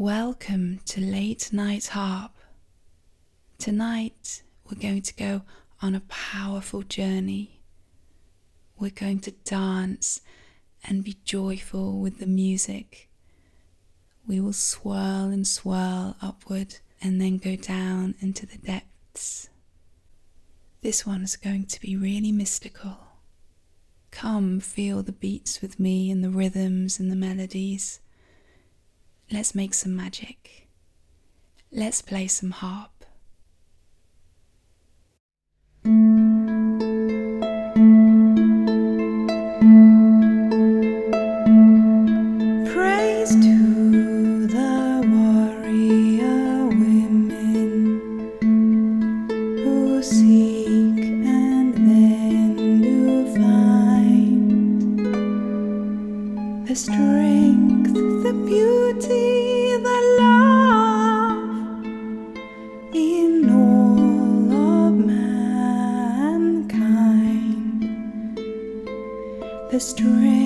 Welcome to Late Night Harp. Tonight we're going to go on a powerful journey. We're going to dance and be joyful with the music. We will swirl and swirl upward and then go down into the depths. This one is going to be really mystical. Come feel the beats with me and the rhythms and the melodies. Let's make some magic. Let's play some harp. The strength, the beauty, the love in all of mankind. The strength,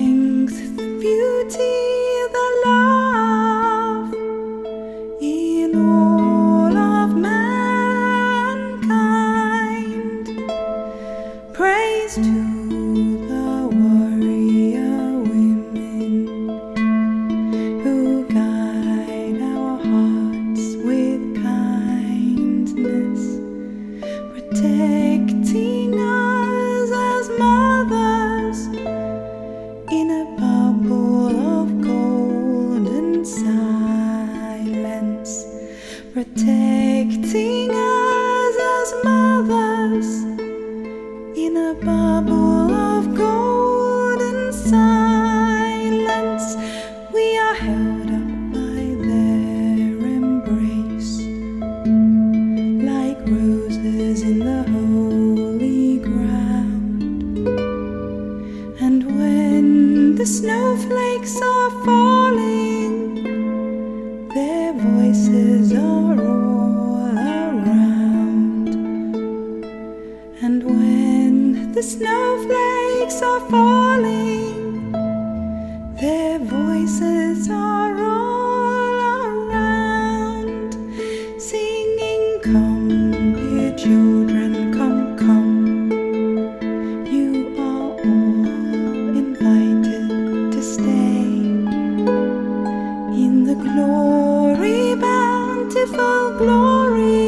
in bountiful glory